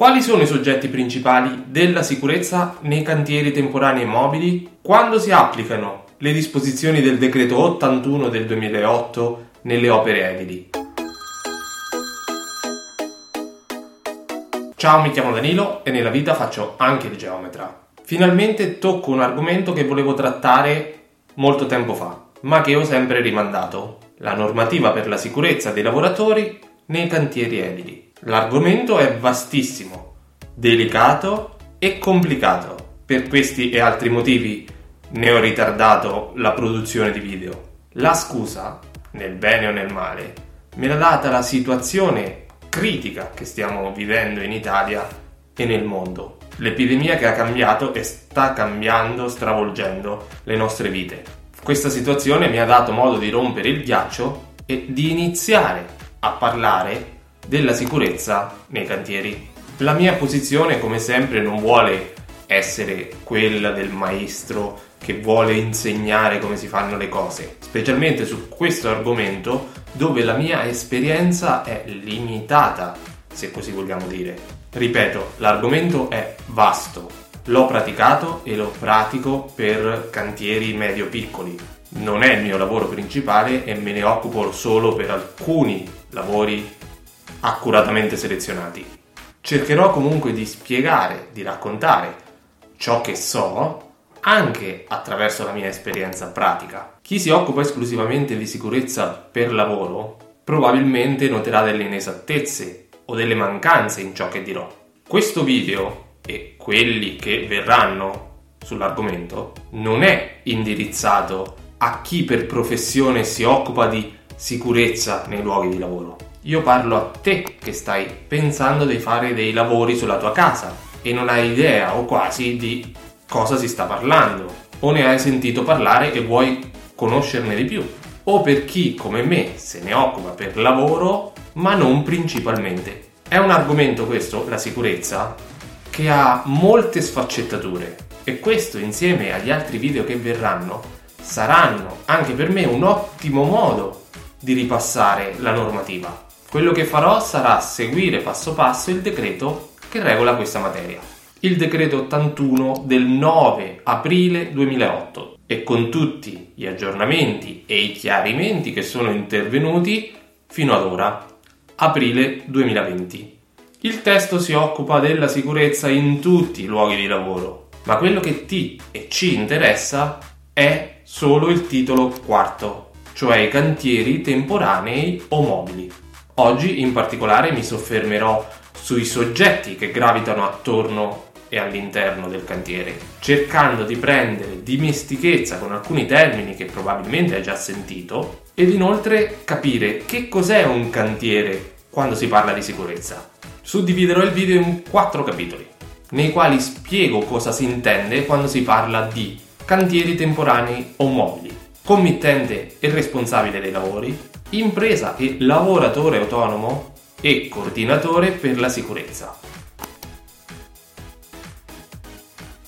Quali sono i soggetti principali della sicurezza nei cantieri temporanei mobili? Quando si applicano le disposizioni del decreto 81 del 2008 nelle opere edili? Ciao, mi chiamo Danilo e nella vita faccio anche il geometra. Finalmente tocco un argomento che volevo trattare molto tempo fa, ma che ho sempre rimandato. La normativa per la sicurezza dei lavoratori nei cantieri edili. L'argomento è vastissimo, delicato e complicato. Per questi e altri motivi ne ho ritardato la produzione di video. La scusa, nel bene o nel male, me l'ha data la situazione critica che stiamo vivendo in Italia e nel mondo. L'epidemia che ha cambiato e sta cambiando, stravolgendo le nostre vite. Questa situazione mi ha dato modo di rompere il ghiaccio e di iniziare a parlare della sicurezza nei cantieri. La mia posizione, come sempre, non vuole essere quella del maestro che vuole insegnare come si fanno le cose, specialmente su questo argomento dove la mia esperienza è limitata, se così vogliamo dire. Ripeto, l'argomento è vasto, l'ho praticato e lo pratico per cantieri medio-piccoli. Non è il mio lavoro principale e me ne occupo solo per alcuni lavori accuratamente selezionati. Cercherò comunque di spiegare, di raccontare ciò che so anche attraverso la mia esperienza pratica. Chi si occupa esclusivamente di sicurezza per lavoro probabilmente noterà delle inesattezze o delle mancanze in ciò che dirò. Questo video e quelli che verranno sull'argomento non è indirizzato a chi per professione si occupa di sicurezza nei luoghi di lavoro. Io parlo a te che stai pensando di fare dei lavori sulla tua casa e non hai idea o quasi di cosa si sta parlando, o ne hai sentito parlare e vuoi conoscerne di più, o per chi come me se ne occupa per lavoro, ma non principalmente. È un argomento questo, la sicurezza, che ha molte sfaccettature e questo insieme agli altri video che verranno saranno anche per me un ottimo modo di ripassare la normativa. Quello che farò sarà seguire passo passo il decreto che regola questa materia il decreto 81 del 9 aprile 2008 e con tutti gli aggiornamenti e i chiarimenti che sono intervenuti fino ad ora, aprile 2020. Il testo si occupa della sicurezza in tutti i luoghi di lavoro, ma quello che ti e ci interessa è solo il titolo quarto, cioè i cantieri temporanei o mobili. Oggi in particolare mi soffermerò sui soggetti che gravitano attorno e all'interno del cantiere, cercando di prendere dimestichezza con alcuni termini che probabilmente hai già sentito ed inoltre capire che cos'è un cantiere quando si parla di sicurezza. Suddividerò il video in quattro capitoli, nei quali spiego cosa si intende quando si parla di cantieri temporanei o mobili, committente e responsabile dei lavori, impresa e lavoratore autonomo e coordinatore per la sicurezza.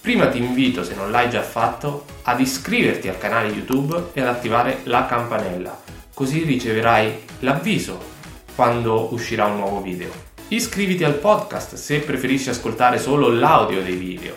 Prima ti invito, se non l'hai già fatto, ad iscriverti al canale YouTube e ad attivare la campanella, così riceverai l'avviso quando uscirà un nuovo video. Iscriviti al podcast se preferisci ascoltare solo l'audio dei video.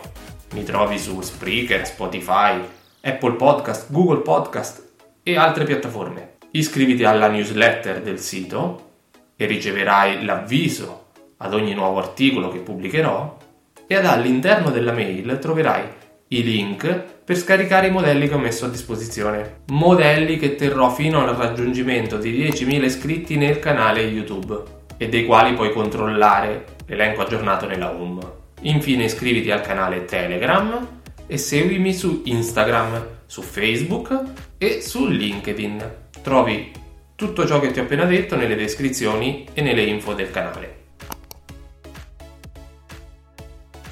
Mi trovi su Spreaker, Spotify, Apple Podcast, Google Podcast e altre piattaforme. Iscriviti alla newsletter del sito e riceverai l'avviso ad ogni nuovo articolo che pubblicherò e all'interno della mail troverai i link per scaricare i modelli che ho messo a disposizione. Modelli che terrò fino al raggiungimento di 10.000 iscritti nel canale YouTube e dei quali puoi controllare l'elenco aggiornato nella home. Infine iscriviti al canale Telegram e seguimi su Instagram, su Facebook e su LinkedIn. Trovi tutto ciò che ti ho appena detto nelle descrizioni e nelle info del canale.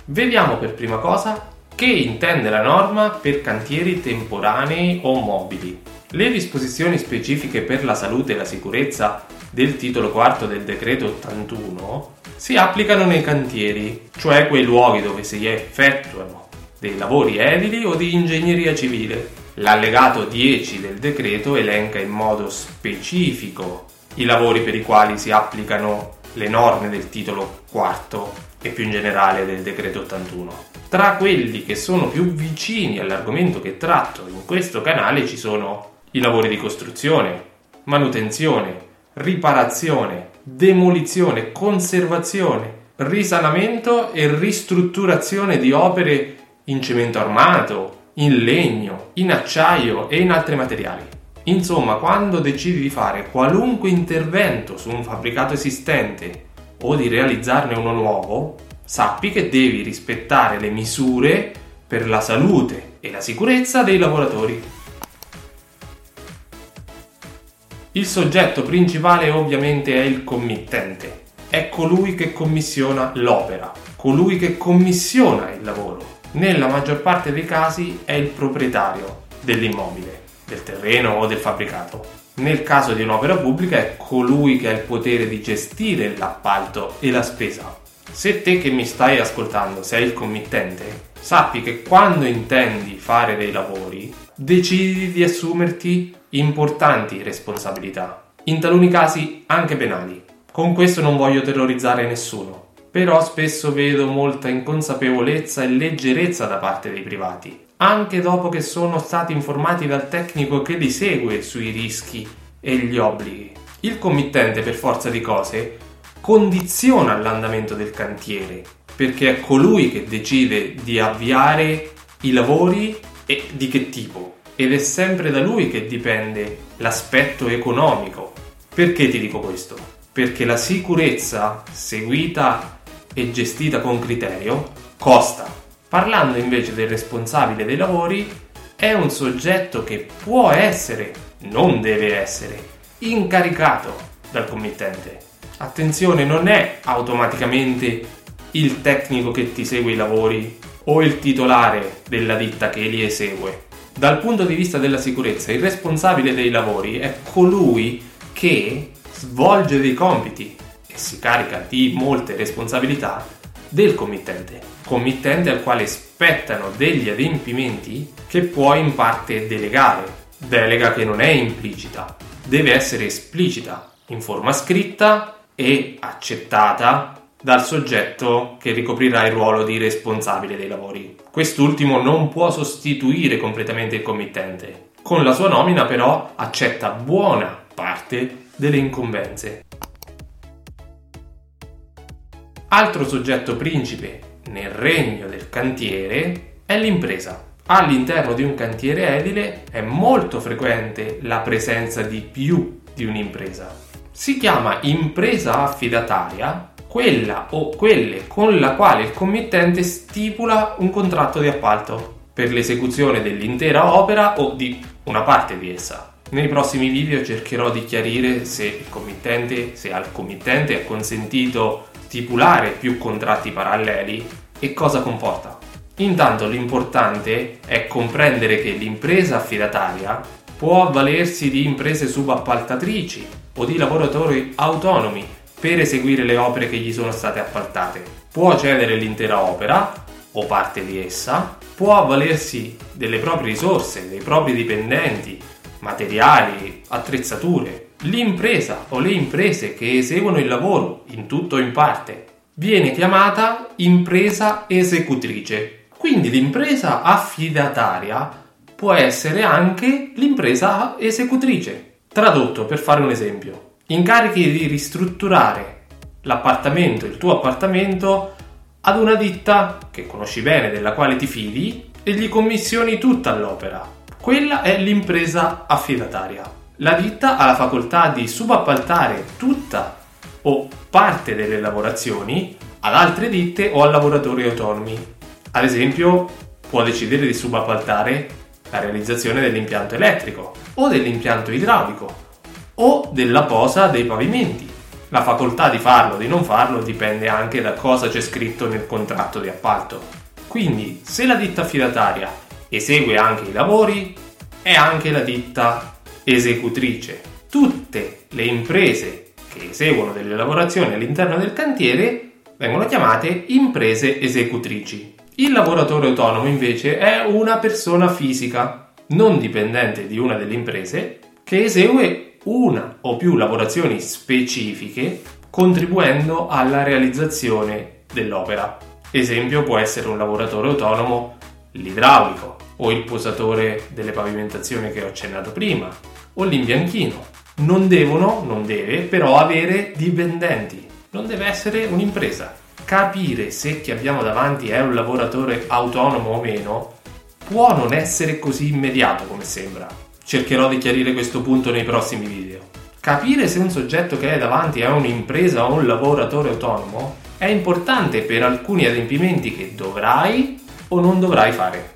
Vediamo per prima cosa che intende la norma per cantieri temporanei o mobili. Le disposizioni specifiche per la salute e la sicurezza del titolo quarto del decreto 81 si applicano nei cantieri, cioè quei luoghi dove si effettuano dei lavori edili o di ingegneria civile. L'allegato 10 del decreto elenca in modo specifico i lavori per i quali si applicano le norme del titolo quarto e più in generale del decreto 81. Tra quelli che sono più vicini all'argomento che tratto in questo canale ci sono i lavori di costruzione, manutenzione, riparazione, demolizione, conservazione, risanamento e ristrutturazione di opere in cemento armato, in legno, in acciaio e in altri materiali. Insomma, quando decidi di fare qualunque intervento su un fabbricato esistente o di realizzarne uno nuovo, sappi che devi rispettare le misure per la salute e la sicurezza dei lavoratori. Il soggetto principale ovviamente è il committente, è colui che commissiona l'opera, colui che commissiona il lavoro. Nella maggior parte dei casi è il proprietario dell'immobile, del terreno o del fabbricato. Nel caso di un'opera pubblica è colui che ha il potere di gestire l'appalto e la spesa. Se te che mi stai ascoltando sei il committente, sappi che quando intendi fare dei lavori, decidi di assumerti importanti responsabilità, in taluni casi anche penali. Con questo non voglio terrorizzare nessuno, però spesso vedo molta inconsapevolezza e leggerezza da parte dei privati, anche dopo che sono stati informati dal tecnico che li segue sui rischi e gli obblighi. Il committente, per forza di cose, condiziona l'andamento del cantiere, perché è colui che decide di avviare i lavori e di che tipo. Ed è sempre da lui che dipende l'aspetto economico. Perché ti dico questo? Perché la sicurezza seguita e gestita con criterio costa Parlando invece del responsabile dei lavori, è un soggetto che può essere, non deve essere, incaricato dal committente. Attenzione, non è automaticamente il tecnico che ti segue i lavori o il titolare della ditta che li esegue. Dal punto di vista della sicurezza, il responsabile dei lavori è colui che svolge dei compiti e si carica di molte responsabilità del committente committente al quale spettano degli adempimenti che puoi in parte delegare. Delega che non è implicita, deve essere esplicita, in forma scritta e accettata dal soggetto che ricoprirà il ruolo di responsabile dei lavori. Quest'ultimo non può sostituire completamente il committente. Con la sua nomina però accetta buona parte delle incombenze. Altro soggetto principe nel regno del cantiere è l'impresa. All'interno di un cantiere edile è molto frequente la presenza di più di un'impresa. Si chiama impresa affidataria quella o quelle con la quale il committente stipula un contratto di appalto per l'esecuzione dell'intera opera o di una parte di essa. Nei prossimi video cercherò di chiarire se, se al committente è consentito stipulare più contratti paralleli e cosa comporta. Intanto l'importante è comprendere che l'impresa affidataria può avvalersi di imprese subappaltatrici o di lavoratori autonomi per eseguire le opere che gli sono state appaltate. Può cedere l'intera opera o parte di essa, può avvalersi delle proprie risorse, dei propri dipendenti, materiali, attrezzature l'impresa o le imprese che eseguono il lavoro in tutto o in parte viene chiamata impresa esecutrice. Quindi l'impresa affidataria può essere anche l'impresa esecutrice. Tradotto per fare un esempio, incarichi di ristrutturare l'appartamento, il tuo appartamento, ad una ditta che conosci bene, della quale ti fidi, e gli commissioni tutta l'opera. Quella è l'impresa affidataria la ditta ha la facoltà di subappaltare tutta o parte delle lavorazioni ad altre ditte o a lavoratori autonomi. Ad esempio, può decidere di subappaltare la realizzazione dell'impianto elettrico o dell'impianto idraulico o della posa dei pavimenti. La facoltà di farlo o di non farlo dipende anche da cosa c'è scritto nel contratto di appalto. Quindi, se la ditta affidataria esegue anche i lavori, è anche la ditta esecutrice. Tutte le imprese che eseguono delle lavorazioni all'interno del cantiere vengono chiamate imprese esecutrici. Il lavoratore autonomo invece è una persona fisica, non dipendente di una delle imprese, che esegue una o più lavorazioni specifiche contribuendo alla realizzazione dell'opera. Esempio può essere un lavoratore autonomo l'idraulico o il posatore delle pavimentazioni che ho accennato prima o l'imbianchino. Non devono, non deve però avere dipendenti, non deve essere un'impresa. Capire se chi abbiamo davanti è un lavoratore autonomo o meno può non essere così immediato come sembra. Cercherò di chiarire questo punto nei prossimi video. Capire se un soggetto che hai davanti è un'impresa o un lavoratore autonomo è importante per alcuni adempimenti che dovrai o non dovrai fare.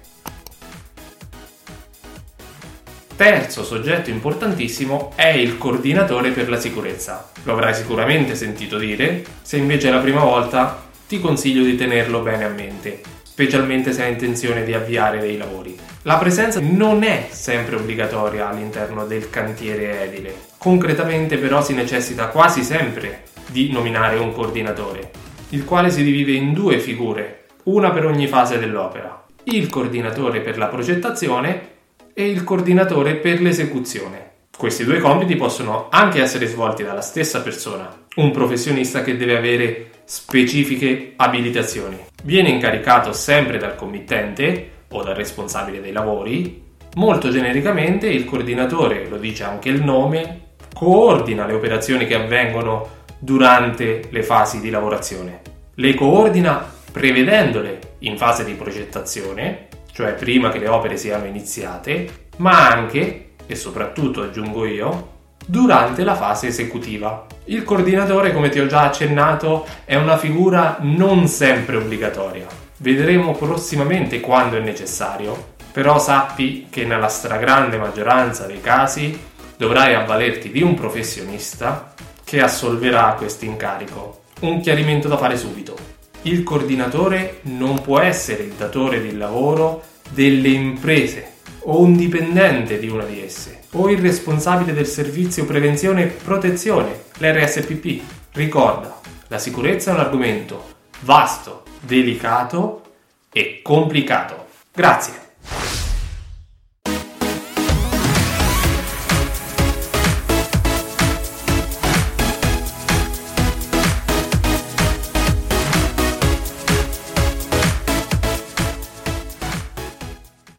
Terzo soggetto importantissimo è il coordinatore per la sicurezza. Lo avrai sicuramente sentito dire, se invece è la prima volta ti consiglio di tenerlo bene a mente, specialmente se hai intenzione di avviare dei lavori. La presenza non è sempre obbligatoria all'interno del cantiere edile, concretamente però si necessita quasi sempre di nominare un coordinatore, il quale si divide in due figure, una per ogni fase dell'opera, il coordinatore per la progettazione e il coordinatore per l'esecuzione. Questi due compiti possono anche essere svolti dalla stessa persona, un professionista che deve avere specifiche abilitazioni. Viene incaricato sempre dal committente o dal responsabile dei lavori. Molto genericamente il coordinatore, lo dice anche il nome, coordina le operazioni che avvengono durante le fasi di lavorazione. Le coordina prevedendole in fase di progettazione cioè prima che le opere siano iniziate, ma anche, e soprattutto aggiungo io, durante la fase esecutiva. Il coordinatore, come ti ho già accennato, è una figura non sempre obbligatoria. Vedremo prossimamente quando è necessario, però sappi che nella stragrande maggioranza dei casi dovrai avvalerti di un professionista che assolverà questo incarico. Un chiarimento da fare subito il coordinatore non può essere il datore di lavoro delle imprese o un dipendente di una di esse o il responsabile del servizio prevenzione e protezione, l'RSPP. Ricorda, la sicurezza è un argomento vasto, delicato e complicato. Grazie.